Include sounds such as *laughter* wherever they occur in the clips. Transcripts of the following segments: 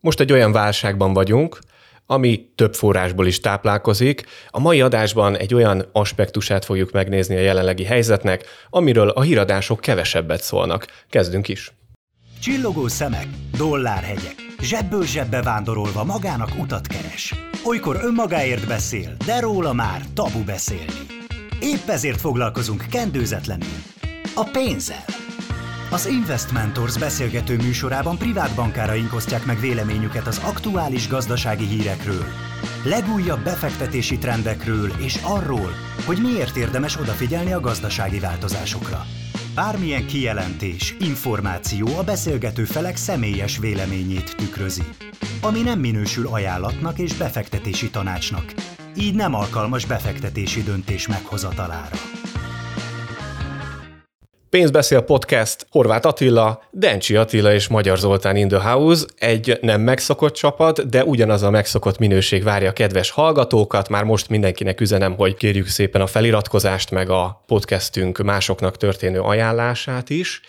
Most egy olyan válságban vagyunk, ami több forrásból is táplálkozik. A mai adásban egy olyan aspektusát fogjuk megnézni a jelenlegi helyzetnek, amiről a híradások kevesebbet szólnak. Kezdünk is. Csillogó szemek, dollárhegyek, zsebből zsebbe vándorolva magának utat keres. Olykor önmagáért beszél, de róla már tabu beszélni. Épp ezért foglalkozunk kendőzetlenül. A pénzzel. Az Investmentors beszélgető műsorában privát bankáraink osztják meg véleményüket az aktuális gazdasági hírekről, legújabb befektetési trendekről és arról, hogy miért érdemes odafigyelni a gazdasági változásokra. Bármilyen kijelentés, információ a beszélgető felek személyes véleményét tükrözi, ami nem minősül ajánlatnak és befektetési tanácsnak, így nem alkalmas befektetési döntés meghozatalára. Pénzbeszél podcast, Horváth Attila, Dencsi Attila és Magyar Zoltán in the house, egy nem megszokott csapat, de ugyanaz a megszokott minőség várja a kedves hallgatókat. Már most mindenkinek üzenem, hogy kérjük szépen a feliratkozást, meg a podcastünk másoknak történő ajánlását is.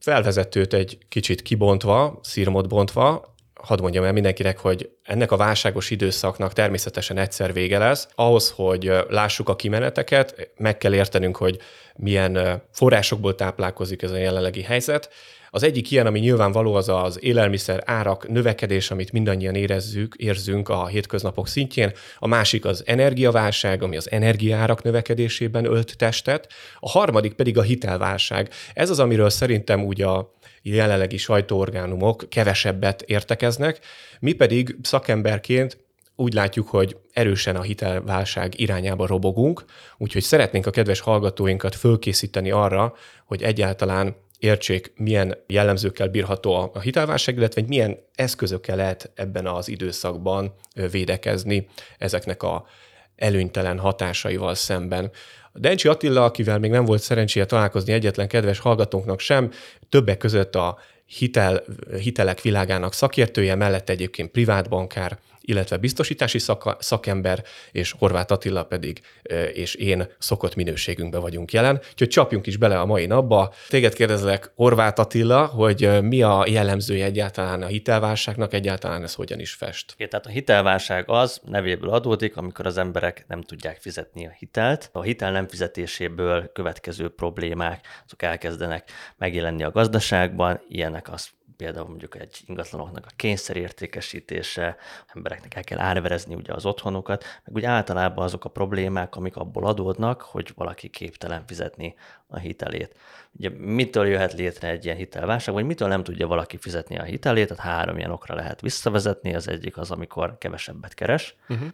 Felvezetőt egy kicsit kibontva, szírmot bontva, hadd mondjam el mindenkinek, hogy ennek a válságos időszaknak természetesen egyszer vége lesz. Ahhoz, hogy lássuk a kimeneteket, meg kell értenünk, hogy milyen forrásokból táplálkozik ez a jelenlegi helyzet. Az egyik ilyen, ami nyilvánvaló, az az élelmiszer árak növekedés, amit mindannyian érezzük, érzünk a hétköznapok szintjén. A másik az energiaválság, ami az energiaárak növekedésében ölt testet. A harmadik pedig a hitelválság. Ez az, amiről szerintem úgy a jelenlegi sajtóorgánumok kevesebbet értekeznek, mi pedig szakemberként úgy látjuk, hogy erősen a hitelválság irányába robogunk, úgyhogy szeretnénk a kedves hallgatóinkat fölkészíteni arra, hogy egyáltalán értsék, milyen jellemzőkkel bírható a hitelválság, illetve hogy milyen eszközökkel lehet ebben az időszakban védekezni ezeknek a előnytelen hatásaival szemben. Dencsi Attila, akivel még nem volt szerencséje találkozni egyetlen kedves hallgatónknak sem, többek között a hitel, hitelek világának szakértője, mellett egyébként privátbankár, illetve biztosítási szakember, és Horváth Attila pedig és én szokott minőségünkben vagyunk jelen. Úgyhogy csapjunk is bele a mai napba. Téged kérdezlek, Horváth Attila, hogy mi a jellemzője egyáltalán a hitelválságnak, egyáltalán ez hogyan is fest? É, tehát a hitelválság az nevéből adódik, amikor az emberek nem tudják fizetni a hitelt. A hitel nem fizetéséből következő problémák, azok elkezdenek megjelenni a gazdaságban, ilyenek az például mondjuk egy ingatlanoknak a kényszerértékesítése, embereknek el kell árverezni ugye az otthonukat, meg úgy általában azok a problémák, amik abból adódnak, hogy valaki képtelen fizetni a hitelét. Ugye mitől jöhet létre egy ilyen hitelválság, vagy mitől nem tudja valaki fizetni a hitelét, tehát három ilyen okra lehet visszavezetni, az egyik az, amikor kevesebbet keres, uh-huh.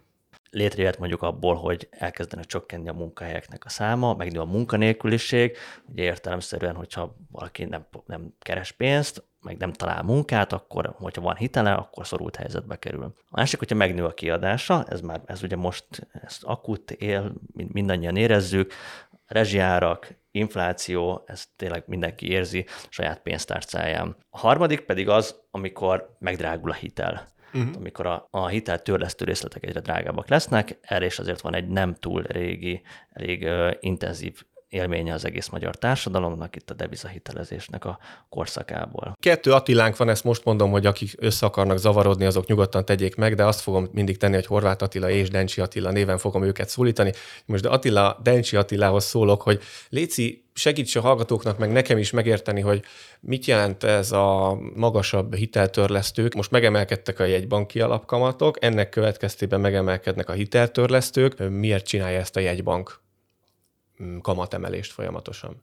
Létrejöhet mondjuk abból, hogy elkezdenek csökkenni a munkahelyeknek a száma, megnő a munkanélküliség, ugye értelemszerűen, hogyha valaki nem, nem keres pénzt, meg nem talál munkát, akkor, hogyha van hitele, akkor szorult helyzetbe kerül. A másik, hogyha megnő a kiadása, ez már, ez ugye most ez akut él, mindannyian érezzük, rezsiárak, infláció, ezt tényleg mindenki érzi saját pénztárcáján. A harmadik pedig az, amikor megdrágul a hitel uh-huh. amikor a, a hitel törlesztő részletek egyre drágábbak lesznek, erre is azért van egy nem túl régi, elég uh, intenzív élménye az egész magyar társadalomnak, itt a devizahitelezésnek a korszakából. Kettő Attilánk van, ezt most mondom, hogy akik össze akarnak zavarodni, azok nyugodtan tegyék meg, de azt fogom mindig tenni, hogy Horváth Attila és Dencsi Attila néven fogom őket szólítani. Most de Attila, Dencsi Attilához szólok, hogy Léci, segíts a hallgatóknak meg nekem is megérteni, hogy mit jelent ez a magasabb hiteltörlesztők. Most megemelkedtek a jegybanki alapkamatok, ennek következtében megemelkednek a hiteltörlesztők. Miért csinálja ezt a jegybank? Mm, kamatemelést folyamatosan.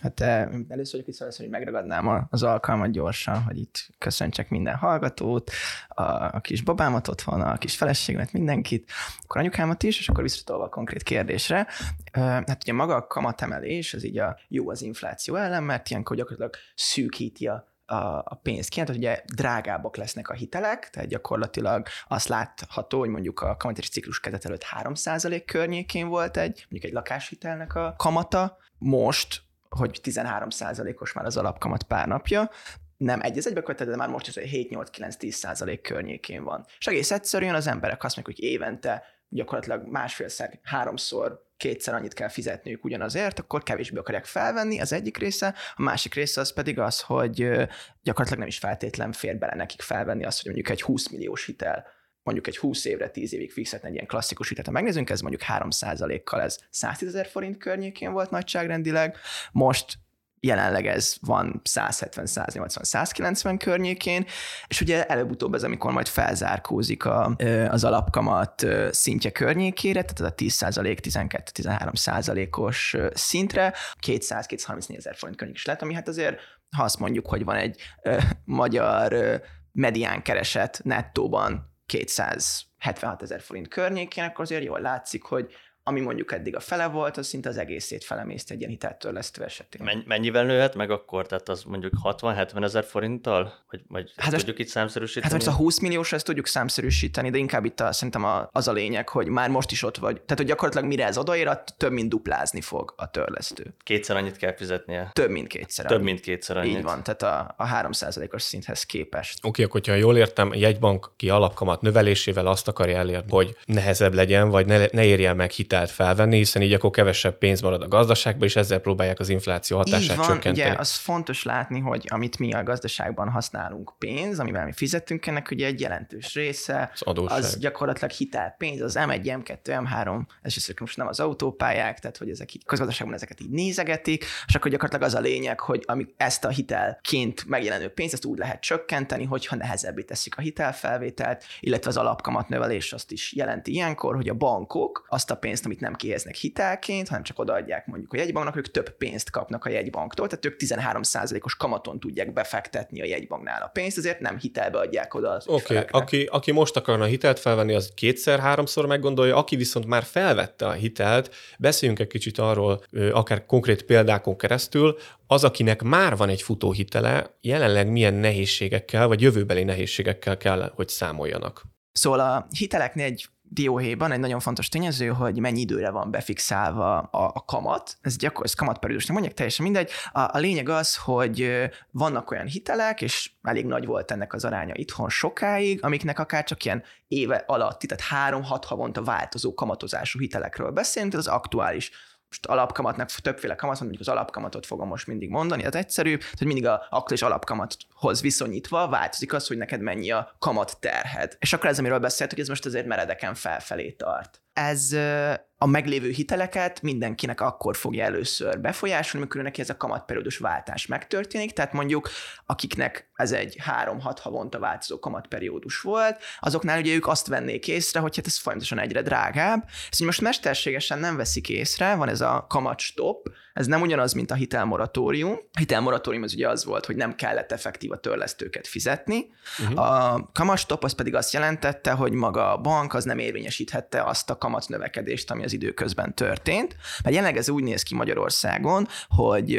Hát először hogy vissza hogy megragadnám az alkalmat gyorsan, hogy itt köszöntsek minden hallgatót, a, a kis babámat otthon, a kis feleségemet, mindenkit, akkor anyukámat is, és akkor visszatolva a konkrét kérdésre. Hát ugye maga a kamatemelés, az így a jó az infláció ellen, mert ilyenkor gyakorlatilag szűkíti a a, a pénzt ki, tehát ugye drágábbak lesznek a hitelek, tehát gyakorlatilag azt látható, hogy mondjuk a kamatási ciklus kezdet előtt 3% környékén volt egy, mondjuk egy lakáshitelnek a kamata, most, hogy 13%-os már az alapkamat pár napja, nem egy az egybe kötött, de már most is 7-8-9-10 százalék környékén van. És egész egyszerűen az emberek azt mondják, hogy évente gyakorlatilag másfélszer, háromszor kétszer annyit kell fizetniük ugyanazért, akkor kevésbé akarják felvenni, az egyik része, a másik része az pedig az, hogy gyakorlatilag nem is feltétlen fér bele nekik felvenni azt, hogy mondjuk egy 20 milliós hitel mondjuk egy 20 évre, 10 évig fixetni egy ilyen klasszikus hitelt. Ha megnézzünk, ez mondjuk 3%-kal, ez 110 ezer forint környékén volt nagyságrendileg, most jelenleg ez van 170, 180, 190 környékén, és ugye előbb-utóbb ez, amikor majd felzárkózik a, az alapkamat szintje környékére, tehát a 10% 12-13 százalékos szintre, 200-234 ezer forint környék is lehet, ami hát azért, ha azt mondjuk, hogy van egy ö, magyar ö, medián kereset nettóban 276 ezer forint környékén, akkor azért jól látszik, hogy ami mondjuk eddig a fele volt, az szinte az egészét felemészt egy ilyen hiteltörlesztő esetén. Mennyivel nőhet meg akkor? Tehát az mondjuk 60-70 ezer forinttal? Vagy, vagy hát tudjuk itt számszerűsíteni? Hát most a 20 milliós ezt tudjuk számszerűsíteni, de inkább itt a, szerintem a, az a lényeg, hogy már most is ott vagy. Tehát, hogy gyakorlatilag mire ez odaér, több mint duplázni fog a törlesztő. Kétszer annyit kell fizetnie? Több mint kétszer Több mint kétszer annyit. Így van, tehát a, a 3%-os szinthez képest. Oké, okay, akkor ha jól értem, jegybank ki alapkamat növelésével azt akarja elérni, hogy nehezebb legyen, vagy ne, ne érjen meg hitelt felvenni, hiszen így akkor kevesebb pénz marad a gazdaságban, és ezzel próbálják az infláció hatását így van, csökkenteni. Ugye az fontos látni, hogy amit mi a gazdaságban használunk pénz, amivel mi fizetünk ennek, ugye egy jelentős része, az, adósság. az gyakorlatilag hitelpénz, az M1, M2, M3, ez is most nem az autópályák, tehát hogy ezek így közgazdaságban ezeket így nézegetik, és akkor gyakorlatilag az a lényeg, hogy ami ezt a hitelként megjelenő pénzt, ezt úgy lehet csökkenteni, hogyha nehezebbé teszik a hitelfelvételt, illetve az alapkamat növelés azt is jelenti ilyenkor, hogy a bankok azt a pénzt, amit nem kihelyeznek hitelként, hanem csak odaadják mondjuk a jegybanknak, ők több pénzt kapnak a jegybanktól, tehát ők 13%-os kamaton tudják befektetni a jegybanknál a pénzt, ezért nem hitelbe adják oda az Oké, okay. aki, aki most akarna hitelt felvenni, az kétszer-háromszor meggondolja, aki viszont már felvette a hitelt, beszéljünk egy kicsit arról, akár konkrét példákon keresztül, az, akinek már van egy futóhitele, jelenleg milyen nehézségekkel, vagy jövőbeli nehézségekkel kell, hogy számoljanak. Szóval a hiteleknél egy dióhéjban egy nagyon fontos tényező, hogy mennyi időre van befixálva a, a kamat. Ez gyakor, ez kamatperiódusnak mondják, teljesen mindegy. A, a lényeg az, hogy vannak olyan hitelek, és elég nagy volt ennek az aránya itthon sokáig, amiknek akár csak ilyen éve alatti, tehát három-hat havonta változó kamatozású hitelekről beszélünk, tehát az aktuális most alapkamatnak többféle kamat mondjuk az alapkamatot fogom most mindig mondani, az egyszerű, hogy mindig a aktuális alapkamathoz viszonyítva változik az, hogy neked mennyi a kamat terhed. És akkor ez, amiről beszéltük, ez most azért meredeken felfelé tart. Ez a meglévő hiteleket mindenkinek akkor fogja először befolyásolni, amikor neki ez a kamatperiódus váltás megtörténik, tehát mondjuk akiknek ez egy 3-6 havonta változó kamatperiódus volt, azoknál ugye ők azt vennék észre, hogy hát ez folyamatosan egyre drágább. Ezt most mesterségesen nem veszik észre, van ez a kamatstop, ez nem ugyanaz, mint a hitelmoratórium. A hitelmoratórium az ugye az volt, hogy nem kellett effektív a törlesztőket fizetni. Uh-huh. A kamatstop az pedig azt jelentette, hogy maga a bank az nem érvényesíthette azt a kamat növekedést, ami az időközben történt. Mert jelenleg ez úgy néz ki Magyarországon, hogy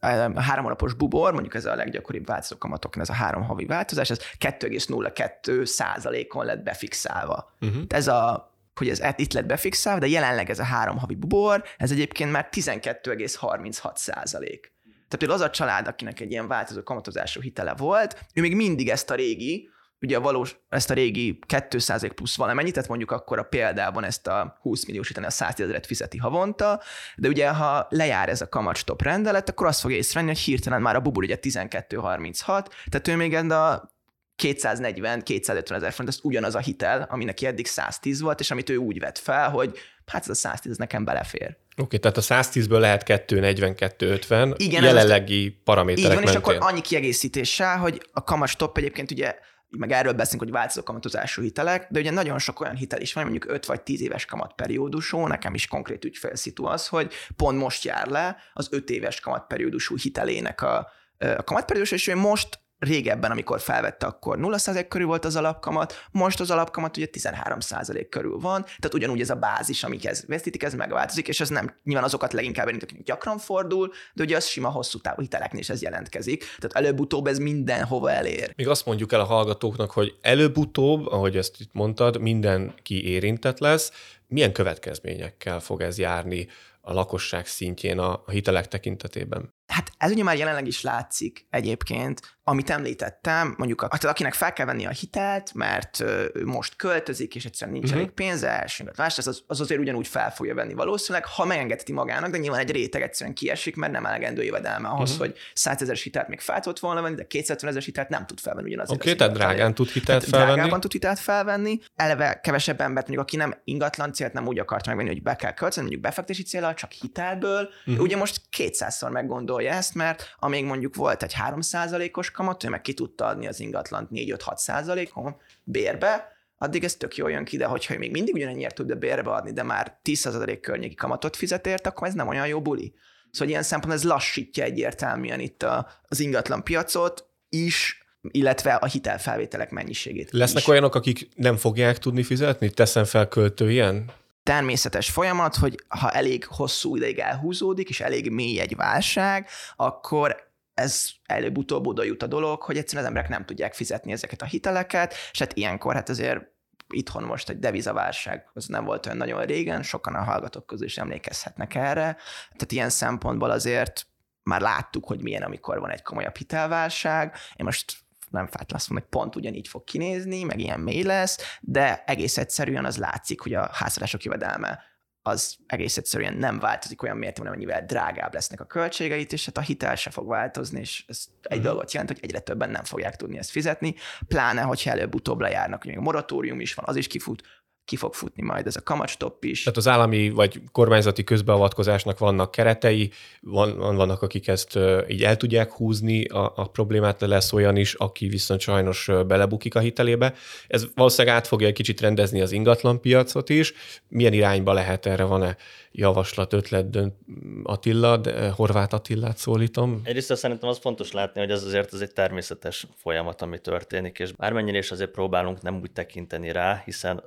a három alapos bubor, mondjuk ez a leggyakoribb változó kamatoknál, ez a három havi változás, ez 2,02 százalékon lett befixálva. Uh-huh. Ez a hogy ez itt lett befixálva, de jelenleg ez a három havi bubor, ez egyébként már 12,36 százalék. Tehát például az a család, akinek egy ilyen változó kamatozású hitele volt, ő még mindig ezt a régi, ugye a valós, ezt a régi 200 plusz valamennyit, tehát mondjuk akkor a példában ezt a 20 milliós a 110 ezeret fizeti havonta, de ugye ha lejár ez a kamatstop rendelet, akkor azt fogja észrevenni, hogy hirtelen már a bubur ugye 12,36, tehát ő még a 240-250 ezer forint, ez ugyanaz a hitel, ami neki eddig 110 volt, és amit ő úgy vett fel, hogy hát ez a 110 nekem belefér. Oké, okay, tehát a 110-ből lehet 240-250 Igen, jelenlegi paraméterek Így van, mentén. és akkor annyi kiegészítéssel, hogy a kamat stop egyébként ugye meg erről beszélünk, hogy változó kamatozású hitelek, de ugye nagyon sok olyan hitel is van, mondjuk 5 vagy 10 éves kamatperiódusú, nekem is konkrét ügyfélszitu az, hogy pont most jár le az 5 éves kamatperiódusú hitelének a, a kamatperiódus, és most régebben, amikor felvette, akkor 0% körül volt az alapkamat, most az alapkamat ugye 13% körül van, tehát ugyanúgy ez a bázis, amikhez vesztítik, ez megváltozik, és ez nem nyilván azokat leginkább érint, akik gyakran fordul, de ugye az sima hosszú távú hiteleknél is ez jelentkezik. Tehát előbb-utóbb ez mindenhova elér. Még azt mondjuk el a hallgatóknak, hogy előbb-utóbb, ahogy ezt itt mondtad, mindenki érintett lesz, milyen következményekkel fog ez járni a lakosság szintjén a, a hitelek tekintetében? Hát ez ugye már jelenleg is látszik egyébként. Amit említettem, mondjuk tehát akinek fel kell venni a hitelt, mert most költözik, és egyszerűen nincs uh-huh. elég pénze, elsőnket más, az, az azért ugyanúgy fel fogja venni valószínűleg, ha megengedheti magának, de nyilván egy réteg egyszerűen kiesik, mert nem elegendő jövedelme ahhoz, uh-huh. hogy 100 ezer hitelt még fel tudott volna venni, de 250 ezer hitelt nem tud felvenni ugyanaz. Oké, okay, tehát drágán tud hitelt tehát felvenni. Drágában tud hitelt felvenni. Eleve kevesebb embert, mondjuk aki nem ingatlan célt nem úgy akart megvenni, hogy be kell költeni, mondjuk befektetési célral, csak hitelből. Uh-huh. Ugye most 200-szor meggondolja ezt, mert amíg mondjuk volt egy 3%-os kamat, ő meg ki tudta adni az ingatlant 4-5-6 százalékon bérbe, addig ez tök jól jön ki, de hogyha még mindig ugyanennyire tud bérbe adni, de már 10% környéki kamatot fizet ért, akkor ez nem olyan jó buli. Szóval ilyen szempont ez lassítja egyértelműen itt a, az ingatlan piacot is, illetve a hitelfelvételek mennyiségét. Lesznek is. olyanok, akik nem fogják tudni fizetni? Teszem fel költő ilyen? természetes folyamat, hogy ha elég hosszú ideig elhúzódik, és elég mély egy válság, akkor ez előbb-utóbb oda jut a dolog, hogy egyszerűen az emberek nem tudják fizetni ezeket a hiteleket, és hát ilyenkor hát azért itthon most egy devizaválság, az nem volt olyan nagyon régen, sokan a hallgatók közül is emlékezhetnek erre, tehát ilyen szempontból azért már láttuk, hogy milyen, amikor van egy komolyabb hitelválság. Én most nem mondom, hogy pont ugyanígy fog kinézni, meg ilyen mély lesz, de egész egyszerűen az látszik, hogy a háztartások jövedelme az egész egyszerűen nem változik olyan mértékben, amennyivel drágább lesznek a költségeit, és hát a hitel se fog változni, és ez egy uh-huh. dolgot jelent, hogy egyre többen nem fogják tudni ezt fizetni, pláne, hogyha előbb-utóbb lejárnak, hogy még a moratórium is van, az is kifut, ki fog futni majd ez a kamatstopp is. Tehát az állami vagy kormányzati közbeavatkozásnak vannak keretei, van, vannak, akik ezt így el tudják húzni a, a problémát, de lesz olyan is, aki viszont sajnos belebukik a hitelébe. Ez valószínűleg át fogja egy kicsit rendezni az ingatlan piacot is. Milyen irányba lehet erre, van-e javaslat, ötlet, dönt Attila, de Horváth Attilát szólítom? Egyrészt szerintem az fontos látni, hogy ez azért ez egy természetes folyamat, ami történik, és bármennyire is azért próbálunk nem úgy tekinteni rá, hiszen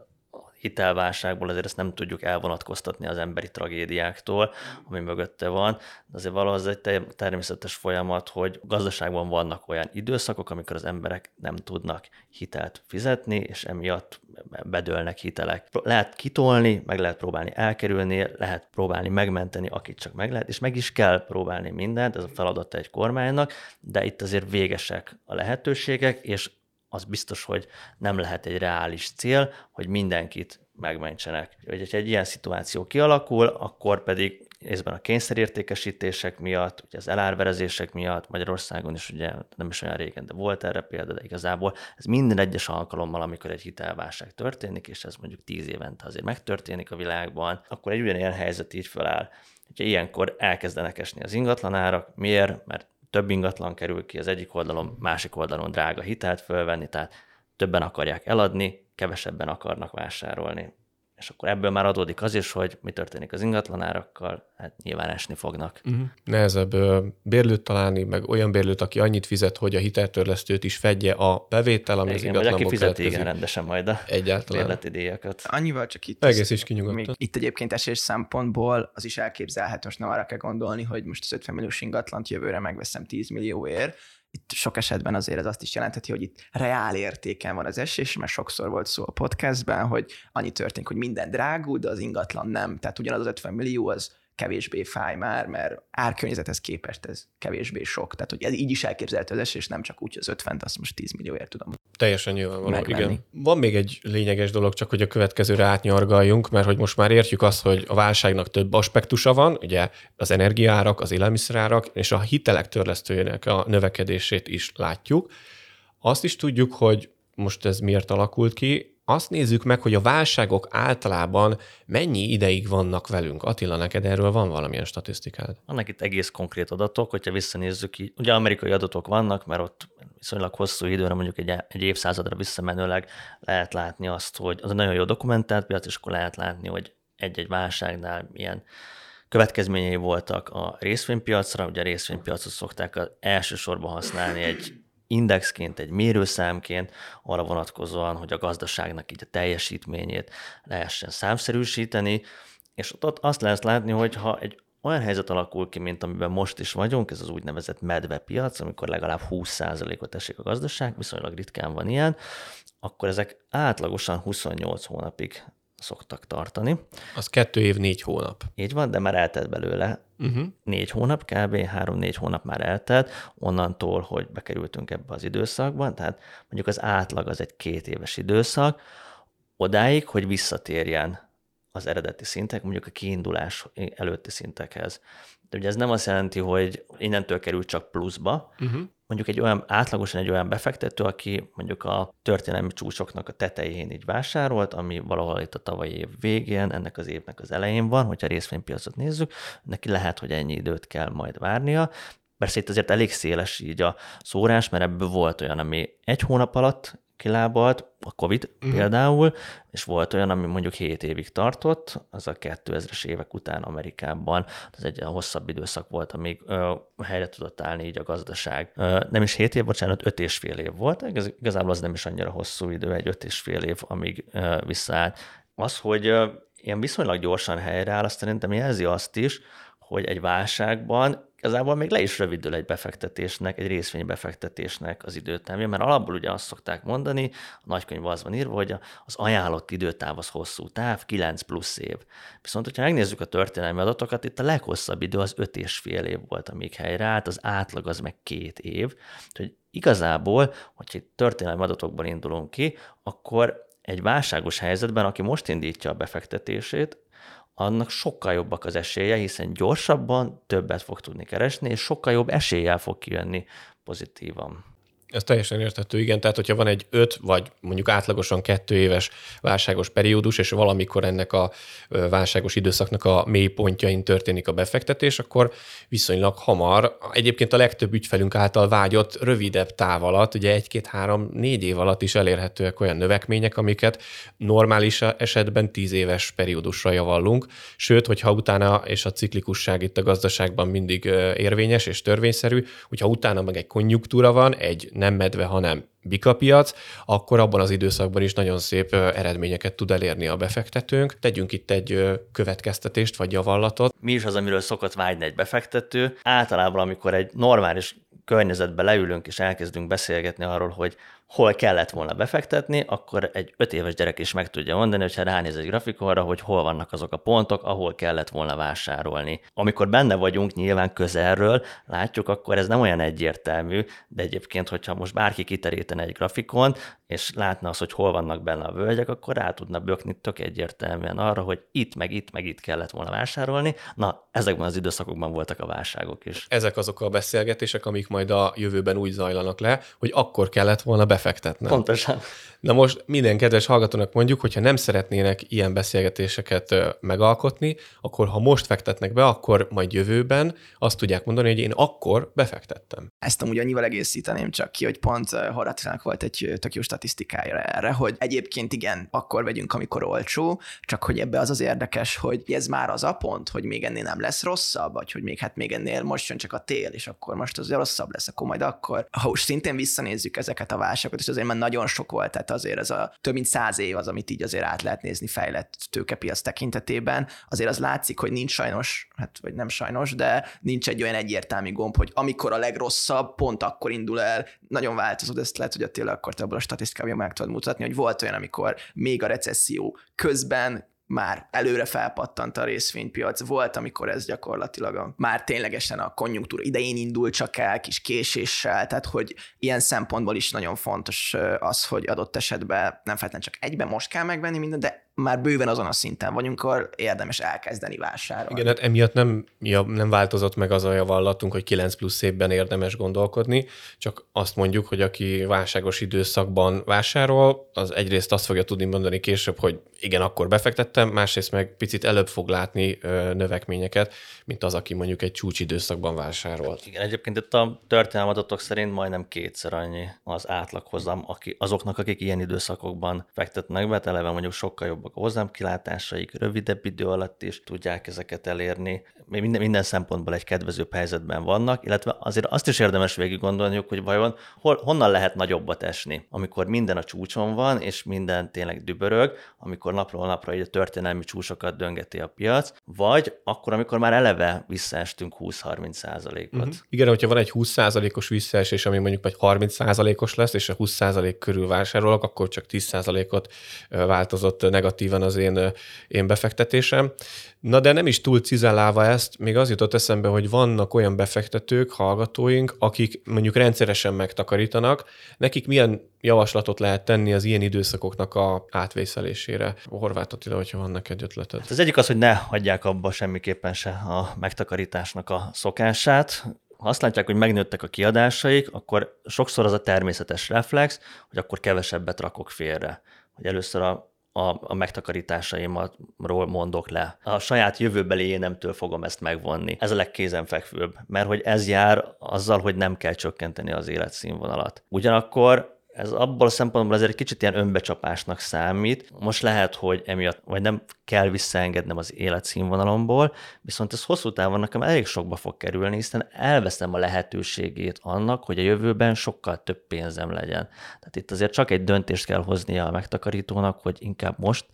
hitelválságból azért ezt nem tudjuk elvonatkoztatni az emberi tragédiáktól, ami mögötte van. De azért valahogy egy természetes folyamat, hogy gazdaságban vannak olyan időszakok, amikor az emberek nem tudnak hitelt fizetni, és emiatt bedőlnek hitelek. Lehet kitolni, meg lehet próbálni elkerülni, lehet próbálni megmenteni, akit csak meg lehet, és meg is kell próbálni mindent, ez a feladata egy kormánynak, de itt azért végesek a lehetőségek, és az biztos, hogy nem lehet egy reális cél, hogy mindenkit megmentsenek. Hogy egy ilyen szituáció kialakul, akkor pedig részben a kényszerértékesítések miatt, ugye az elárverezések miatt, Magyarországon is ugye nem is olyan régen, de volt erre példa, de igazából ez minden egyes alkalommal, amikor egy hitelválság történik, és ez mondjuk tíz évente azért megtörténik a világban, akkor egy ugyanilyen helyzet így feláll. Hogyha ilyenkor elkezdenek esni az ingatlanárak, miért? Mert több ingatlan kerül ki az egyik oldalon, másik oldalon drága hitelt fölvenni, tehát többen akarják eladni, kevesebben akarnak vásárolni és akkor ebből már adódik az is, hogy mi történik az ingatlanárakkal, hát nyilván esni fognak. Uh-huh. Nehezebb bérlőt találni, meg olyan bérlőt, aki annyit fizet, hogy a hiteltörlesztőt is fedje a bevétel, ami igen, az ingatlanból aki fizeti igen rendesen majd a Egyáltalán. bérleti díjakat. Annyival csak itt. Egész is kinyugodott. Itt egyébként esés szempontból az is elképzelhető, most nem arra kell gondolni, hogy most az 50 milliós ingatlant jövőre megveszem 10 millióért, itt sok esetben azért ez azt is jelentheti, hogy itt reál értéken van az esés, mert sokszor volt szó a podcastben, hogy annyi történik, hogy minden drágul, de az ingatlan nem. Tehát ugyanaz az 50 millió az kevésbé fáj már, mert árkörnyezethez képest ez kevésbé sok. Tehát, hogy ez így is elképzelhető az esés, nem csak úgy, az 50 azt most 10 millióért tudom. Teljesen nyilvánvaló, igen. Van még egy lényeges dolog, csak hogy a következőre átnyargaljunk, mert hogy most már értjük azt, hogy a válságnak több aspektusa van, ugye az energiárak, az élelmiszerárak és a hitelek törlesztőjének a növekedését is látjuk. Azt is tudjuk, hogy most ez miért alakult ki, azt nézzük meg, hogy a válságok általában mennyi ideig vannak velünk. Attila, neked erről van valamilyen statisztikád? Vannak itt egész konkrét adatok, hogyha visszanézzük, ugye amerikai adatok vannak, mert ott viszonylag hosszú időre, mondjuk egy, egy évszázadra visszamenőleg lehet látni azt, hogy az egy nagyon jó dokumentált piac, és akkor lehet látni, hogy egy-egy válságnál milyen következményei voltak a részvénypiacra. Ugye a részvénypiacot szokták elsősorban használni egy indexként, egy mérőszámként, arra vonatkozóan, hogy a gazdaságnak így a teljesítményét lehessen számszerűsíteni, és ott azt lehet látni, hogy ha egy olyan helyzet alakul ki, mint amiben most is vagyunk, ez az úgynevezett medvepiac, amikor legalább 20%-ot esik a gazdaság, viszonylag ritkán van ilyen, akkor ezek átlagosan 28 hónapig szoktak tartani. Az kettő év, négy hónap. Így van, de már eltelt belőle. Uh-huh. Négy hónap, kb. három-négy hónap már eltelt, onnantól, hogy bekerültünk ebbe az időszakban, tehát mondjuk az átlag az egy két éves időszak, odáig, hogy visszatérjen az eredeti szintek, mondjuk a kiindulás előtti szintekhez. De ugye ez nem azt jelenti, hogy innentől kerül csak pluszba, uh-huh. Mondjuk egy olyan, átlagosan egy olyan befektető, aki mondjuk a történelmi csúcsoknak a tetején így vásárolt, ami valahol itt a tavalyi év végén, ennek az évnek az elején van, hogyha részvénypiacot nézzük, neki lehet, hogy ennyi időt kell majd várnia, Persze itt azért elég széles így a szórás, mert ebből volt olyan, ami egy hónap alatt kilábalt, a Covid mm. például, és volt olyan, ami mondjuk 7 évig tartott, az a 2000-es évek után Amerikában, az egy hosszabb időszak volt, amíg ö, helyre tudott állni így a gazdaság. Ö, nem is 7 év, bocsánat, 5 és fél év volt, igazából az nem is annyira hosszú idő, egy 5 és fél év, amíg ö, visszaállt. Az, hogy ö, ilyen viszonylag gyorsan helyreáll, azt szerintem jelzi azt is, hogy egy válságban igazából még le is rövidül egy befektetésnek, egy részvénybefektetésnek az időtávja, mert alapból ugye azt szokták mondani, a nagykönyvben az van írva, hogy az ajánlott időtáv az hosszú táv, 9 plusz év. Viszont, hogyha megnézzük a történelmi adatokat, itt a leghosszabb idő az 5 és fél év volt, amíg helyreállt, az átlag az meg két év. Úgyhogy igazából, hogyha történelmi adatokból indulunk ki, akkor egy válságos helyzetben, aki most indítja a befektetését, annak sokkal jobbak az esélye, hiszen gyorsabban többet fog tudni keresni, és sokkal jobb eséllyel fog kijönni pozitívan. Ez teljesen értető, igen. Tehát, hogyha van egy öt, vagy mondjuk átlagosan kettő éves válságos periódus, és valamikor ennek a válságos időszaknak a mélypontjain történik a befektetés, akkor viszonylag hamar, egyébként a legtöbb ügyfelünk által vágyott rövidebb táv alatt, ugye egy-két-három, négy év alatt is elérhetőek olyan növekmények, amiket normális esetben tíz éves periódusra javallunk. Sőt, hogyha utána, és a ciklikusság itt a gazdaságban mindig érvényes és törvényszerű, hogyha utána meg egy konjunktúra van, egy nem medve, hanem bikapiac, akkor abban az időszakban is nagyon szép eredményeket tud elérni a befektetőnk. Tegyünk itt egy következtetést vagy javallatot. Mi is az, amiről szokott vágyni egy befektető? Általában, amikor egy normális környezetbe leülünk és elkezdünk beszélgetni arról, hogy hol kellett volna befektetni, akkor egy öt éves gyerek is meg tudja mondani, hogyha ránéz egy grafikonra, hogy hol vannak azok a pontok, ahol kellett volna vásárolni. Amikor benne vagyunk nyilván közelről, látjuk, akkor ez nem olyan egyértelmű, de egyébként, hogyha most bárki kiterítene egy grafikon, és látna az, hogy hol vannak benne a völgyek, akkor rá tudna bökni tök egyértelműen arra, hogy itt, meg itt, meg itt kellett volna vásárolni. Na, ezekben az időszakokban voltak a válságok is. Ezek azok a beszélgetések, amik majd a jövőben úgy zajlanak le, hogy akkor kellett volna befektetni. Pontosan. Na most minden kedves hallgatónak mondjuk, hogyha nem szeretnének ilyen beszélgetéseket megalkotni, akkor ha most fektetnek be, akkor majd jövőben azt tudják mondani, hogy én akkor befektettem. Ezt amúgy annyival egészíteném csak ki, hogy pont Horatrának volt egy tök jó statisztikája erre, hogy egyébként igen, akkor vegyünk, amikor olcsó, csak hogy ebbe az az érdekes, hogy ez már az a pont, hogy még ennél nem lesz rosszabb, vagy hogy még hát még ennél most jön csak a tél, és akkor most az rosszabb lesz, akkor majd akkor. Ha most szintén visszanézzük ezeket a válságokat, és azért már nagyon sok volt, tehát azért ez a több mint száz év az, amit így azért át lehet nézni fejlett tőkepiac tekintetében, azért az látszik, hogy nincs sajnos, hát vagy nem sajnos, de nincs egy olyan egyértelmű gomb, hogy amikor a legrosszabb, pont akkor indul el, nagyon változott, ezt lehet, hogy a akkor te abból a statisztikában meg tudod mutatni, hogy volt olyan, amikor még a recesszió közben már előre felpattant a részvénypiac. Volt, amikor ez gyakorlatilag a, már ténylegesen a konjunktúra idején indult csak el, kis késéssel, tehát hogy ilyen szempontból is nagyon fontos az, hogy adott esetben nem feltétlenül csak egyben most kell megvenni mindent, de már bőven azon a szinten vagyunk, ahol érdemes elkezdeni vásárolni. Igen, hát emiatt nem, ja, nem változott meg az a javallatunk, hogy 9 plusz évben érdemes gondolkodni, csak azt mondjuk, hogy aki válságos időszakban vásárol, az egyrészt azt fogja tudni mondani később, hogy igen, akkor befektettem, másrészt meg picit előbb fog látni növekményeket, mint az, aki mondjuk egy csúcsidőszakban vásárolt. Igen, egyébként itt a történelmi adatok szerint majdnem kétszer annyi az átlaghozam aki, azoknak, akik ilyen időszakokban fektetnek be, eleve mondjuk sokkal jobbak a hozamkilátásaik, rövidebb idő alatt is tudják ezeket elérni. Még minden, minden szempontból egy kedvezőbb helyzetben vannak, illetve azért azt is érdemes végig gondolniuk, hogy vajon hol, honnan lehet nagyobbat esni, amikor minden a csúcson van, és minden tényleg dübörög, amikor napról napra egy a történelmi csúcsokat döngeti a piac, vagy akkor, amikor már eleve visszaestünk 20-30 százalékot. Uh-huh. Igen, hogyha van egy 20 százalékos visszaesés, ami mondjuk vagy 30 százalékos lesz, és a 20 százalék körül vásárolok, akkor csak 10 százalékot változott negatív negatívan az én, én befektetésem. Na de nem is túl cizellálva ezt, még az jutott eszembe, hogy vannak olyan befektetők, hallgatóink, akik mondjuk rendszeresen megtakarítanak, nekik milyen javaslatot lehet tenni az ilyen időszakoknak a átvészelésére? Horváth Attila, hogyha van neked ötleted. Hát az egyik az, hogy ne hagyják abba semmiképpen se a megtakarításnak a szokását. Ha azt látják, hogy megnőttek a kiadásaik, akkor sokszor az a természetes reflex, hogy akkor kevesebbet rakok félre. Hogy először a a, a megtakarításaimról mondok le. A saját jövőbeli énemtől fogom ezt megvonni. Ez a legkézenfekvőbb, mert hogy ez jár azzal, hogy nem kell csökkenteni az életszínvonalat. Ugyanakkor ez abból a szempontból azért egy kicsit ilyen önbecsapásnak számít. Most lehet, hogy emiatt, vagy nem kell visszaengednem az életszínvonalomból, viszont ez hosszú távon nekem elég sokba fog kerülni, hiszen elveszem a lehetőségét annak, hogy a jövőben sokkal több pénzem legyen. Tehát itt azért csak egy döntést kell hoznia a megtakarítónak, hogy inkább most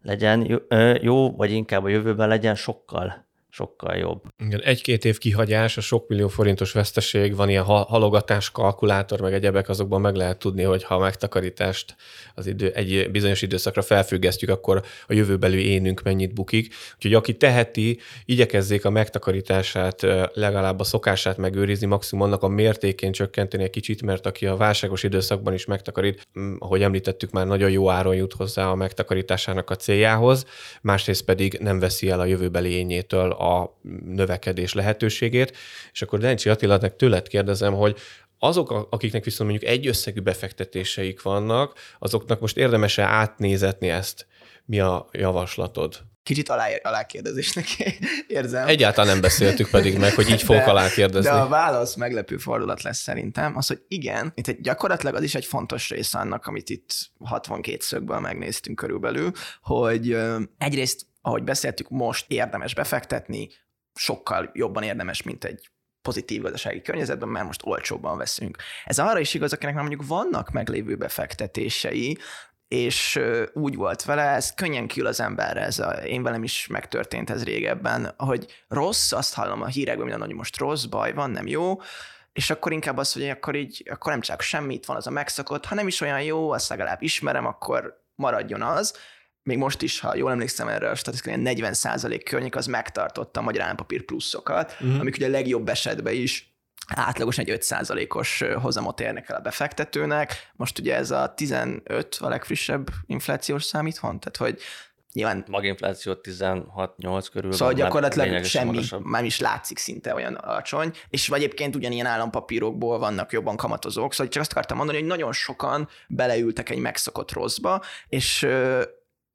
legyen jó, vagy inkább a jövőben legyen sokkal sokkal jobb. Igen, egy-két év kihagyás, a sok millió forintos veszteség, van ilyen halogatás, kalkulátor, meg egyebek, azokban meg lehet tudni, hogy ha a megtakarítást az idő, egy bizonyos időszakra felfüggesztjük, akkor a jövőbeli énünk mennyit bukik. Úgyhogy aki teheti, igyekezzék a megtakarítását, legalább a szokását megőrizni, maximum annak a mértékén csökkenteni egy kicsit, mert aki a válságos időszakban is megtakarít, ahogy említettük, már nagyon jó áron jut hozzá a megtakarításának a céljához, másrészt pedig nem veszi el a jövőbeli ényétől a növekedés lehetőségét, és akkor Dencsi Attilának tőled kérdezem, hogy azok, akiknek viszont mondjuk egy összegű befektetéseik vannak, azoknak most érdemes-e átnézetni ezt? Mi a javaslatod? Kicsit alá, alákérdezésnek *laughs* érzem. Egyáltalán nem beszéltük pedig meg, hogy így *laughs* fogok alákérdezni. De a válasz meglepő fordulat lesz szerintem, az, hogy igen, itt egy, gyakorlatilag az is egy fontos része annak, amit itt 62 szögből megnéztünk körülbelül, hogy egyrészt ahogy beszéltük, most érdemes befektetni, sokkal jobban érdemes, mint egy pozitív gazdasági környezetben, mert most olcsóbban veszünk. Ez arra is igaz, akinek már mondjuk vannak meglévő befektetései, és úgy volt vele, ez könnyen kül az emberre, ez a, én velem is megtörtént ez régebben, hogy rossz, azt hallom a hírekben minden, hogy most rossz, baj van, nem jó, és akkor inkább az, hogy akkor így, akkor nem csak semmit van az a megszokott, ha nem is olyan jó, azt legalább ismerem, akkor maradjon az, még most is, ha jól emlékszem erre a statisztikai 40% környék az megtartotta a magyar állampapír pluszokat, uh-huh. amik ugye a legjobb esetben is átlagosan egy 5%-os hozamot érnek el a befektetőnek. Most ugye ez a 15 a legfrissebb inflációs számít van, tehát hogy nyilván... Maginfláció 16-8 körül. Szóval gyakorlatilag semmi, magasabb. már is látszik szinte olyan alacsony, és egyébként ugyanilyen állampapírokból vannak jobban kamatozók, szóval csak azt akartam mondani, hogy nagyon sokan beleültek egy megszokott rosszba, és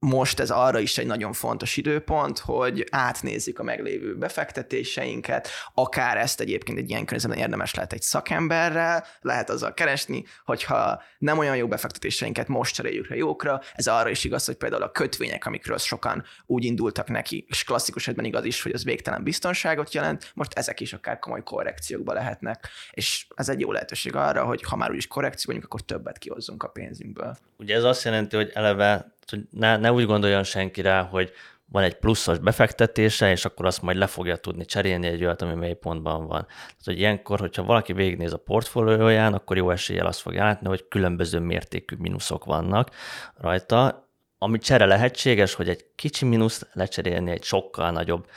most ez arra is egy nagyon fontos időpont, hogy átnézzük a meglévő befektetéseinket, akár ezt egyébként egy ilyen környezetben érdemes lehet egy szakemberrel, lehet azzal keresni, hogyha nem olyan jó befektetéseinket most cseréljük le jókra, ez arra is igaz, hogy például a kötvények, amikről sokan úgy indultak neki, és klasszikus esetben igaz is, hogy az végtelen biztonságot jelent, most ezek is akár komoly korrekciókba lehetnek, és ez egy jó lehetőség arra, hogy ha már úgyis korrekció vagyunk, akkor többet kihozzunk a pénzünkből. Ugye ez azt jelenti, hogy eleve ne, ne úgy gondoljon senki rá, hogy van egy pluszos befektetése, és akkor azt majd le fogja tudni cserélni egy olyat, ami mély pontban van. Tehát, hogy ilyenkor, hogyha valaki végignéz a portfólióján, akkor jó eséllyel azt fogja látni, hogy különböző mértékű mínuszok vannak rajta, ami csere lehetséges, hogy egy kicsi mínusz lecserélni egy sokkal nagyobb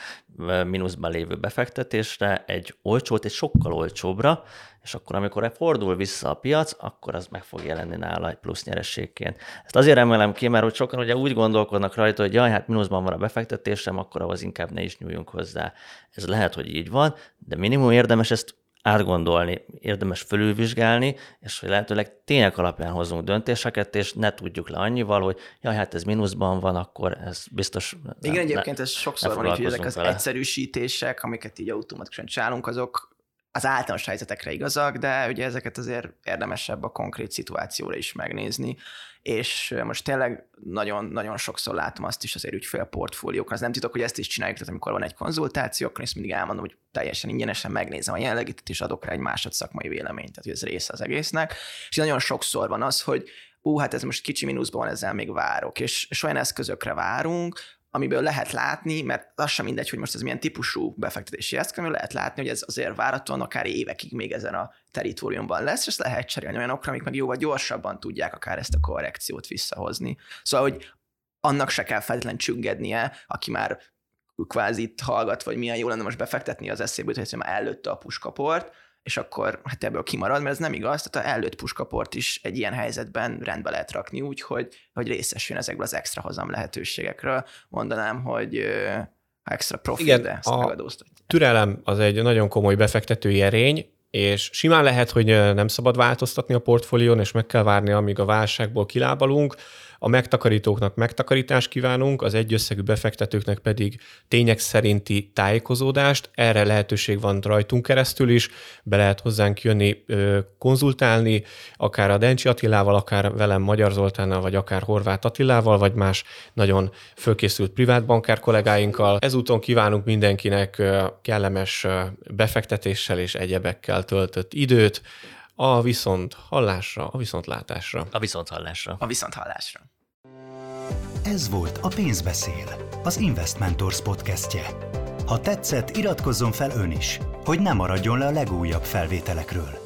mínuszban lévő befektetésre, egy olcsót egy sokkal olcsóbbra, és akkor amikor fordul vissza a piac, akkor az meg fog jelenni nála egy plusz nyerességként. Ezt azért emelem ki, mert hogy sokan ugye úgy gondolkodnak rajta, hogy jaj, hát mínuszban van a befektetésem, akkor ahhoz inkább ne is nyúljunk hozzá. Ez lehet, hogy így van, de minimum érdemes ezt átgondolni, érdemes fölülvizsgálni, és hogy lehetőleg tények alapján hozunk döntéseket, és ne tudjuk le annyival, hogy jaj, hát ez mínuszban van, akkor ez biztos... Igen, ne, egyébként ez sokszor van, hogy ezek az vele. egyszerűsítések, amiket így automatikusan csinálunk, azok az általános helyzetekre igazak, de ugye ezeket azért érdemesebb a konkrét szituációra is megnézni, és most tényleg nagyon-nagyon sokszor látom azt is azért ügyfélportfóliókon, az nem titok, hogy ezt is csináljuk, tehát amikor van egy konzultáció, akkor ezt mindig elmondom, hogy teljesen ingyenesen megnézem a jelenlegit, és adok rá egy másodszakmai véleményt, tehát hogy ez része az egésznek, és nagyon sokszor van az, hogy ú, hát ez most kicsi mínuszban van, ezzel még várok, és, és olyan eszközökre várunk, amiből lehet látni, mert az sem mindegy, hogy most ez milyen típusú befektetési eszköz, amiből lehet látni, hogy ez azért váratóan akár évekig még ezen a teritoriumban lesz, és ezt lehet cserélni olyanokra, amik meg jóval gyorsabban tudják akár ezt a korrekciót visszahozni. Szóval, hogy annak se kell feltétlenül csüggednie, aki már kvázi hallgat, vagy milyen jó lenne most befektetni az eszébe, hogy már előtte a puskaport, és akkor hát ebből kimarad, mert ez nem igaz, tehát a előtt puskaport is egy ilyen helyzetben rendbe lehet rakni úgy, hogy, hogy részesüljön ezekből az extra hozam lehetőségekről. Mondanám, hogy extra profit, Igen, de ezt a türelem az egy nagyon komoly befektetői erény, és simán lehet, hogy nem szabad változtatni a portfólión, és meg kell várni, amíg a válságból kilábalunk, a megtakarítóknak megtakarítást kívánunk, az egyösszegű befektetőknek pedig tények szerinti tájékozódást. Erre lehetőség van rajtunk keresztül is, be lehet hozzánk jönni, konzultálni, akár a Dencsi Attilával, akár velem Magyar Zoltánnal, vagy akár Horváth Attilával, vagy más nagyon fölkészült privátbankár kollégáinkkal. Ezúton kívánunk mindenkinek kellemes befektetéssel és egyebekkel töltött időt, a viszont hallásra, a viszont látásra. A viszont hallásra. A viszont hallásra. Ez volt a Pénzbeszél, az Investmentors podcastje. Ha tetszett, iratkozzon fel ön is, hogy ne maradjon le a legújabb felvételekről.